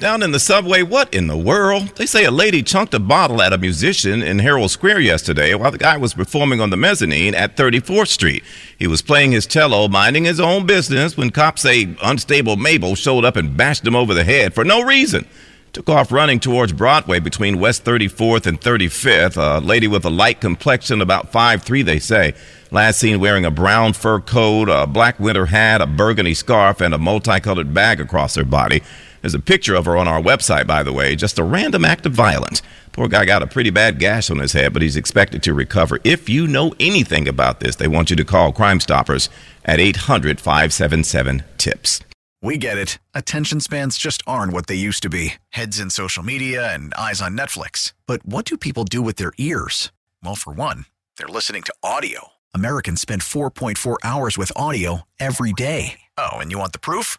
Down in the subway, what in the world? They say a lady chunked a bottle at a musician in Herald Square yesterday while the guy was performing on the mezzanine at 34th Street. He was playing his cello, minding his own business, when cops say unstable Mabel showed up and bashed him over the head for no reason. Took off running towards Broadway between West 34th and 35th. A lady with a light complexion, about 5'3, they say. Last seen wearing a brown fur coat, a black winter hat, a burgundy scarf, and a multicolored bag across her body. There's a picture of her on our website, by the way. Just a random act of violence. Poor guy got a pretty bad gash on his head, but he's expected to recover. If you know anything about this, they want you to call Crime Stoppers at 800 577 TIPS. We get it. Attention spans just aren't what they used to be heads in social media and eyes on Netflix. But what do people do with their ears? Well, for one, they're listening to audio. Americans spend 4.4 hours with audio every day. Oh, and you want the proof?